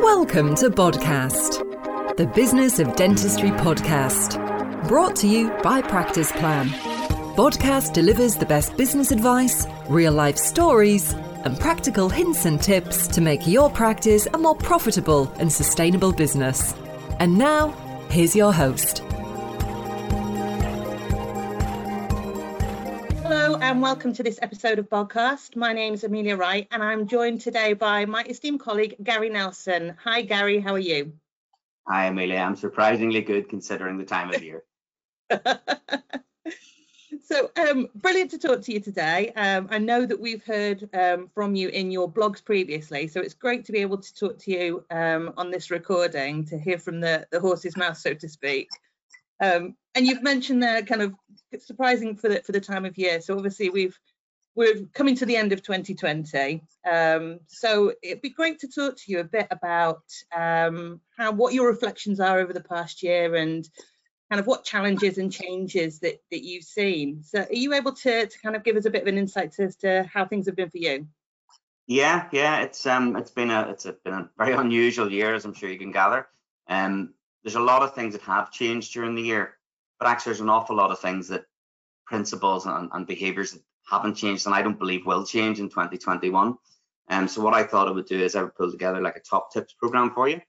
Welcome to Podcast, the Business of Dentistry podcast, brought to you by Practice Plan. Podcast delivers the best business advice, real life stories, and practical hints and tips to make your practice a more profitable and sustainable business. And now, here's your host. And welcome to this episode of Podcast. My name is Amelia Wright, and I'm joined today by my esteemed colleague Gary Nelson. Hi, Gary, how are you? Hi, Amelia. I'm surprisingly good considering the time of year. so, um, brilliant to talk to you today. Um, I know that we've heard um, from you in your blogs previously, so it's great to be able to talk to you um, on this recording to hear from the, the horse's mouth, so to speak. Um, and you've mentioned there kind of surprising for the for the time of year. So obviously we've we're coming to the end of 2020. Um, so it'd be great to talk to you a bit about um, how what your reflections are over the past year and kind of what challenges and changes that that you've seen. So are you able to to kind of give us a bit of an insight as to how things have been for you? Yeah, yeah, it's um it's been a it's a, been a very unusual year as I'm sure you can gather. Um, there's a lot of things that have changed during the year but actually there's an awful lot of things that principles and, and behaviors haven't changed and I don't believe will change in 2021. Um, so what I thought I would do is I would pull together like a top tips program for you,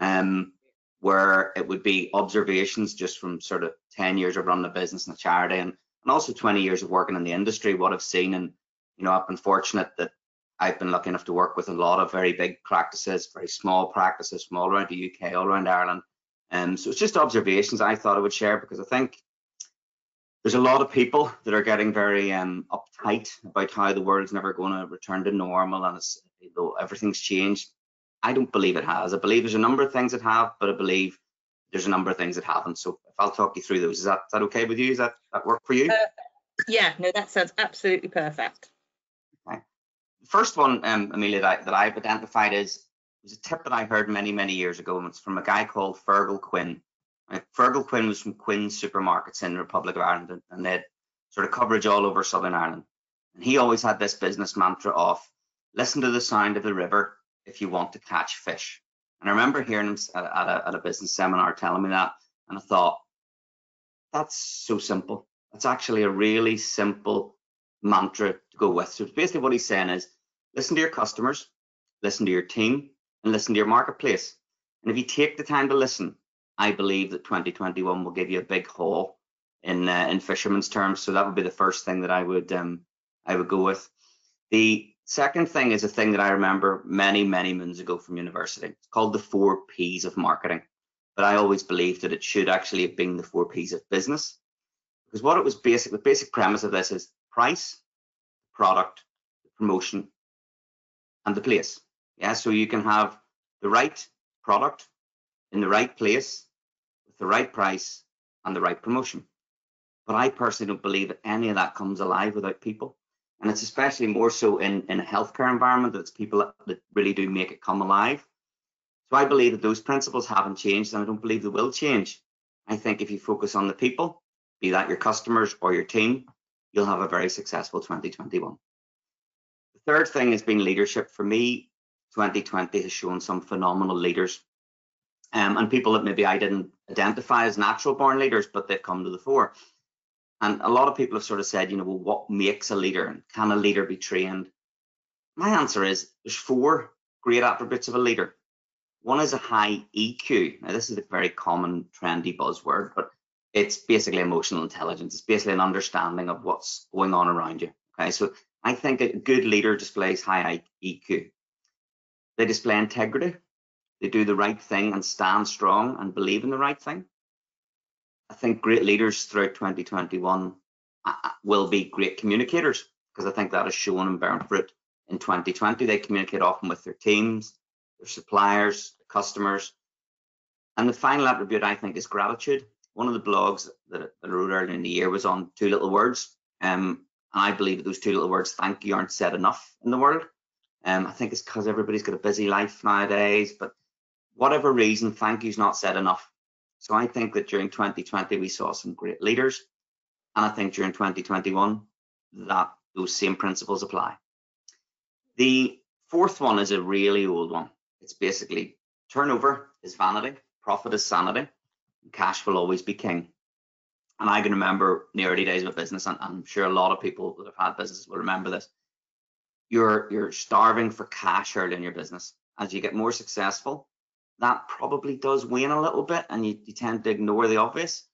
um, where it would be observations just from sort of 10 years of running a business and a charity and, and also 20 years of working in the industry, what I've seen. And, you know, I've been fortunate that I've been lucky enough to work with a lot of very big practices, very small practices from all around the UK, all around Ireland, um, so it's just observations I thought I would share because I think there's a lot of people that are getting very um, uptight about how the world's never going to return to normal and it's, you know, everything's changed. I don't believe it has. I believe there's a number of things that have, but I believe there's a number of things that haven't. So if I'll talk you through those, is that, is that okay with you? Is that that work for you? Uh, yeah, no, that sounds absolutely perfect. Okay. The first one, um, Amelia, that, that I've identified is was a tip that I heard many, many years ago, and it's from a guy called Feargal Quinn. Right? Feargal Quinn was from Quinn's supermarkets in the Republic of Ireland, and they had sort of coverage all over Southern Ireland. And he always had this business mantra of listen to the sound of the river if you want to catch fish. And I remember hearing him at a, at a business seminar telling me that, and I thought, that's so simple. That's actually a really simple mantra to go with. So basically what he's saying is listen to your customers, listen to your team, and listen to your marketplace. And if you take the time to listen, I believe that 2021 will give you a big haul in uh, in fisherman's terms. So that would be the first thing that I would um, I would go with. The second thing is a thing that I remember many many moons ago from university. It's called the four P's of marketing. But I always believed that it should actually have been the four P's of business. Because what it was basic, the basic premise of this is price, product, promotion, and the place. Yeah, so you can have the right product in the right place with the right price and the right promotion. But I personally don't believe that any of that comes alive without people. And it's especially more so in, in a healthcare environment that it's people that really do make it come alive. So I believe that those principles haven't changed and I don't believe they will change. I think if you focus on the people, be that your customers or your team, you'll have a very successful 2021. The third thing has been leadership. For me, 2020 has shown some phenomenal leaders um, and people that maybe I didn't identify as natural born leaders, but they've come to the fore. And a lot of people have sort of said, you know, well, what makes a leader and can a leader be trained? My answer is there's four great attributes of a leader. One is a high EQ. Now, this is a very common, trendy buzzword, but it's basically emotional intelligence. It's basically an understanding of what's going on around you. Okay, so I think a good leader displays high EQ. They display integrity. They do the right thing and stand strong and believe in the right thing. I think great leaders throughout 2021 uh, uh, will be great communicators because I think that has shown and borne fruit in 2020. They communicate often with their teams, their suppliers, customers. And the final attribute I think is gratitude. One of the blogs that I wrote earlier in the year was on two little words. Um, and I believe that those two little words, thank you, aren't said enough in the world. Um, I think it's because everybody's got a busy life nowadays, but whatever reason, thank you's not said enough. So I think that during 2020 we saw some great leaders, and I think during 2021 that those same principles apply. The Fourth one is a really old one. It's basically turnover is vanity, profit is sanity, cash will always be king. And I can remember in the early days of a business, and I'm sure a lot of people that have had businesses will remember this. You're you're starving for cash early in your business. As you get more successful, that probably does wane a little bit, and you, you tend to ignore the obvious.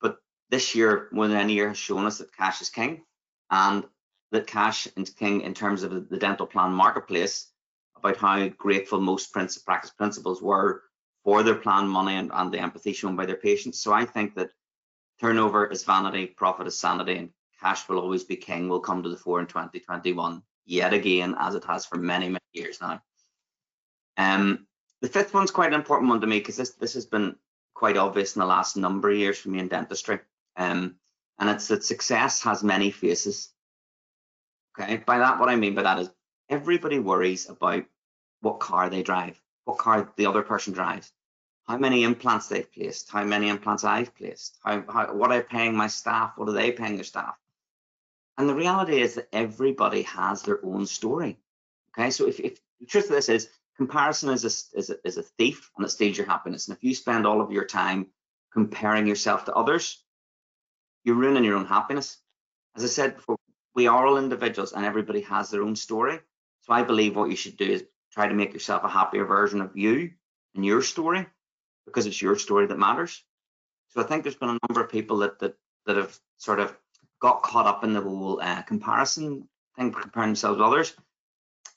But this year, more than any year, has shown us that cash is king, and that cash is king in terms of the dental plan marketplace. About how grateful most practice principals were for their plan money and, and the empathy shown by their patients. So I think that turnover is vanity, profit is sanity, and cash will always be king will come to the fore in 2021 yet again, as it has for many, many years now. Um, the fifth one's quite an important one to me because this this has been quite obvious in the last number of years for me in dentistry. Um, and it's that success has many faces. Okay, by that, what I mean by that is everybody worries about what car they drive, what car the other person drives, how many implants they've placed, how many implants I've placed, how, how what I'm paying my staff, what are they paying their staff. And the reality is that everybody has their own story. Okay, so if, if the truth of this is comparison is a, is, a, is a thief and it steals your happiness. And if you spend all of your time comparing yourself to others, you're ruining your own happiness. As I said before, we are all individuals and everybody has their own story. So I believe what you should do is try to make yourself a happier version of you and your story because it's your story that matters. So I think there's been a number of people that that, that have sort of got caught up in the whole uh, comparison thing, comparing themselves to others.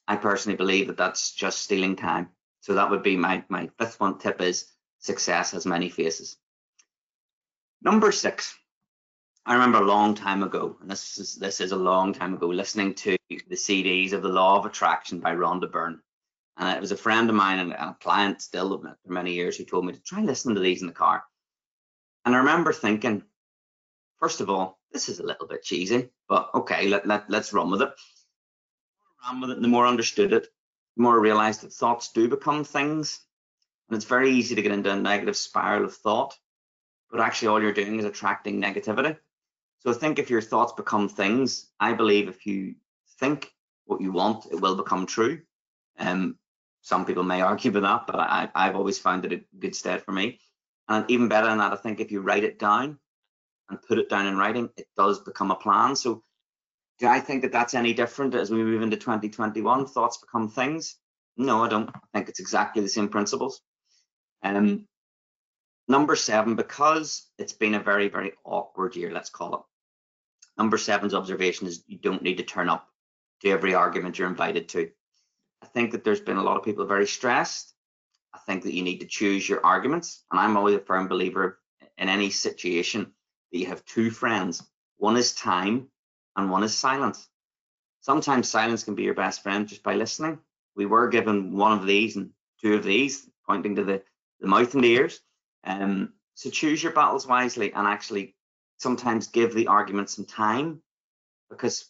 I personally believe that that's just stealing time. So that would be my my fifth one tip is success has many faces. Number six, I remember a long time ago, and this is this is a long time ago, listening to the CDs of the Law of Attraction by Rhonda Byrne. And it was a friend of mine and a client still for many years who told me to try listening to these in the car. And I remember thinking, first of all, this is a little bit cheesy, but okay, let, let, let's run with it. The more I with it, the more I understood it, the more I realized that thoughts do become things. And it's very easy to get into a negative spiral of thought, but actually all you're doing is attracting negativity. So I think if your thoughts become things, I believe if you think what you want, it will become true. Um, some people may argue with that, but I, I've always found it a good stead for me. And even better than that, I think if you write it down and put it down in writing, it does become a plan. So do I think that that's any different as we move into 2021? Thoughts become things? No, I don't. I think it's exactly the same principles. Um, number seven, because it's been a very, very awkward year, let's call it. Number seven's observation is you don't need to turn up to every argument you're invited to. I think that there's been a lot of people very stressed. I think that you need to choose your arguments. And I'm always a firm believer in any situation that you have two friends. One is time and one is silence. Sometimes silence can be your best friend just by listening. We were given one of these and two of these, pointing to the, the mouth and the ears. Um, so choose your battles wisely and actually sometimes give the argument some time because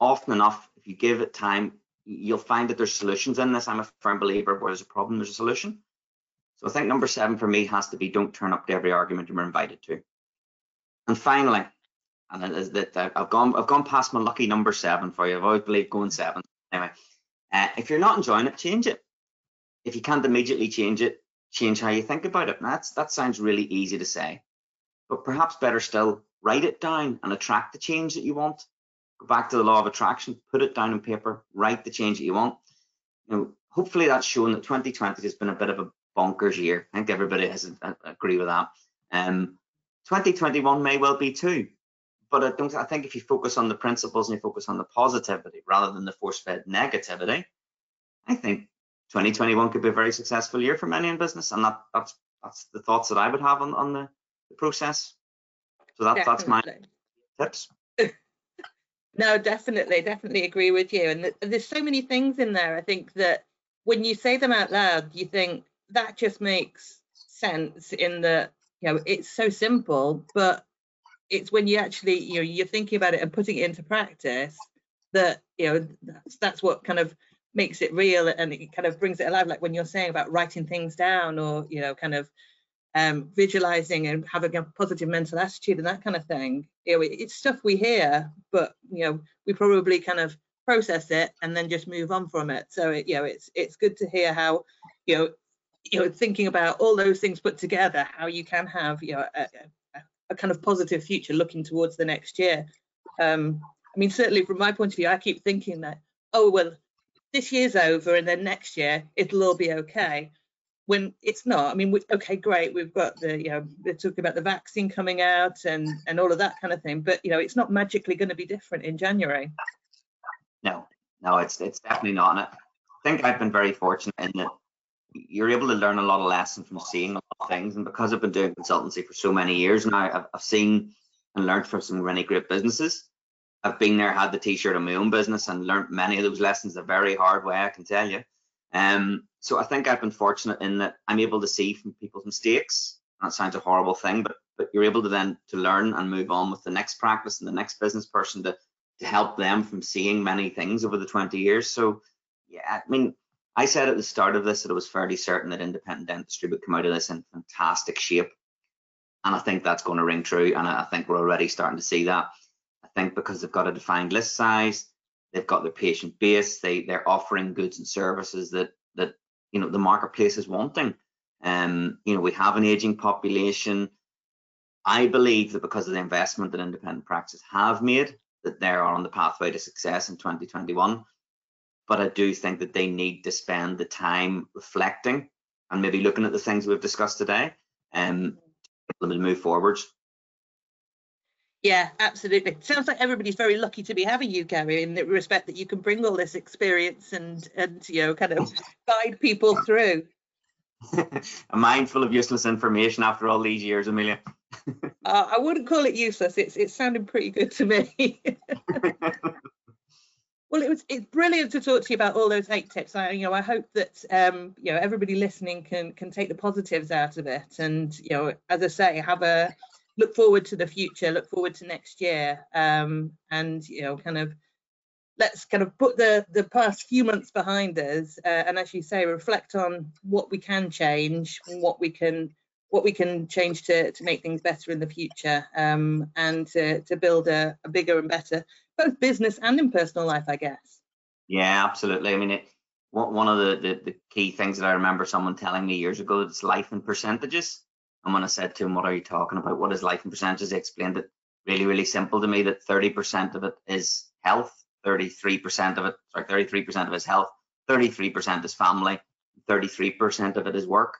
often enough, if you give it time, you'll find that there's solutions in this. I'm a firm believer where there's a problem, there's a solution. So I think number seven for me has to be don't turn up to every argument you're invited to. And finally, and that I've gone I've gone past my lucky number seven for you. I've always believed going seven. Anyway, uh, if you're not enjoying it, change it. If you can't immediately change it, change how you think about it. that's that sounds really easy to say, but perhaps better still, write it down and attract the change that you want go back to the law of attraction, put it down on paper, write the change that you want. You know, hopefully that's shown that 2020 has been a bit of a bonkers year. I think everybody has uh, agree with that. Um, 2021 may well be too, but I don't. I think if you focus on the principles and you focus on the positivity rather than the force-fed negativity, I think 2021 could be a very successful year for many in business, and that that's that's the thoughts that I would have on on the, the process. So that, that's my tips. No, definitely, definitely agree with you. And th- there's so many things in there. I think that when you say them out loud, you think that just makes sense in the, you know, it's so simple, but it's when you actually, you know, you're thinking about it and putting it into practice that, you know, that's, that's what kind of makes it real and it kind of brings it alive. Like when you're saying about writing things down or, you know, kind of um, visualizing and having a positive mental attitude and that kind of thing. You know, it, it's stuff we hear, but you know, we probably kind of process it, and then just move on from it. So it, you know, it's it's good to hear how you know you know thinking about all those things put together, how you can have you know a, a, kind of positive future looking towards the next year. Um, I mean, certainly from my point of view, I keep thinking that oh well, this year's over, and then next year it'll all be okay when it's not. I mean, we, okay, great, we've got the, you know, they're talking about the vaccine coming out and and all of that kind of thing, but you know, it's not magically going to be different in January. No, no, it's it's definitely not. And I think I've been very fortunate in that you're able to learn a lot of lessons from seeing a lot of things, and because I've been doing consultancy for so many years now, I've, I've seen and learned from some really great businesses. I've been there, had the t-shirt of my own business, and learned many of those lessons the very hard way. I can tell you. Um, so I think I've been fortunate in that I'm able to see from people's mistakes. That sounds a horrible thing, but but you're able to then to learn and move on with the next practice and the next business person to to help them from seeing many things over the 20 years. So yeah, I mean, I said at the start of this that I was fairly certain that independent dentistry would come out of this in fantastic shape. And I think that's going to ring true. And I think we're already starting to see that. I think because they've got a defined list size, they've got their patient base, they they're offering goods and services that that you know the marketplace is wanting. Um, you know, we have an aging population. I believe that because of the investment that independent practices have made, that they are on the pathway to success in 2021. But I do think that they need to spend the time reflecting and maybe looking at the things we've discussed today and um, to move forwards. Yeah, absolutely. Sounds like everybody's very lucky to be having you, Gary, in the respect that you can bring all this experience and and you know kind of guide people through. I'm mindful of useless information after all these years, Amelia. uh, I wouldn't call it useless. It's it's sounding pretty good to me. well, it was it's brilliant to talk to you about all those eight tips. I you know I hope that um you know everybody listening can can take the positives out of it, and you know as I say have a look forward to the future, look forward to next year, um, and you know, kind of let's kind of put the the past few months behind us, uh, and as you say, reflect on what we can change, what we can what we can change to to make things better in the future, um, and to to build a, a bigger and better both business and in personal life, I guess. Yeah, absolutely. I mean, it, one of the, the, the key things that I remember someone telling me years ago is life in percentages. And when I said to him, What are you talking about? What is life in percentages? He explained it really, really simple to me that 30% of it is health, 33% of it, sorry, 33% of his health, 33% is family, 33% of it is work.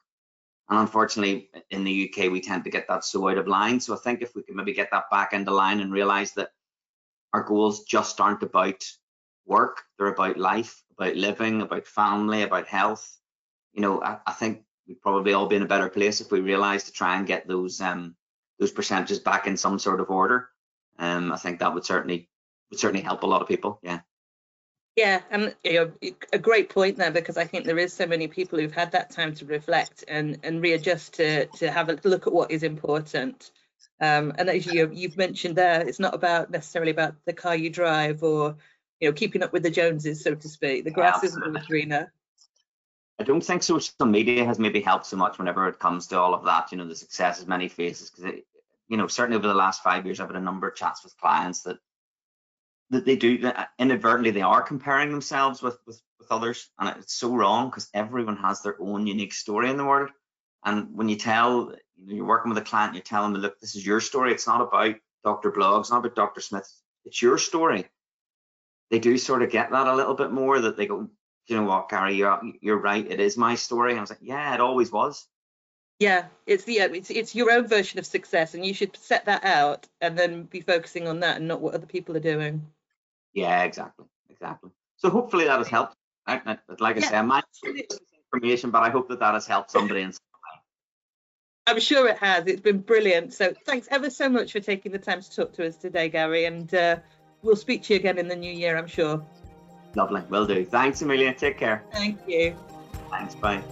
And unfortunately, in the UK, we tend to get that so out of line. So I think if we can maybe get that back into line and realize that our goals just aren't about work, they're about life, about living, about family, about health. You know, I, I think we'd probably all be in a better place if we realised to try and get those um, those percentages back in some sort of order. Um, I think that would certainly would certainly help a lot of people. Yeah. Yeah, and you know, a great point there because I think there is so many people who've had that time to reflect and and readjust to to have a look at what is important. Um, and as you you've mentioned there, it's not about necessarily about the car you drive or you know keeping up with the Joneses, so to speak. The grass yeah, isn't always greener. I don't think social media has maybe helped so much whenever it comes to all of that, you know, the success of many faces. Because, you know, certainly over the last five years, I've had a number of chats with clients that that they do that inadvertently they are comparing themselves with with, with others, and it's so wrong because everyone has their own unique story in the world. And when you tell, you know, you're working with a client, you tell them, look, this is your story. It's not about Dr. Bloggs, not about Dr. Smith. It's your story. They do sort of get that a little bit more that they go, you know what, Gary, you're you're right. It is my story. And I was like, yeah, it always was. Yeah, it's the it's it's your own version of success, and you should set that out and then be focusing on that and not what other people are doing. Yeah, exactly, exactly. So hopefully that has helped. I, I, like I yeah, say, I'm information, but I hope that that has helped somebody in some way. I'm sure it has. It's been brilliant. So thanks ever so much for taking the time to talk to us today, Gary, and uh, we'll speak to you again in the new year, I'm sure. Lovely. Will do. Thanks, Amelia. Take care. Thank you. Thanks. Bye.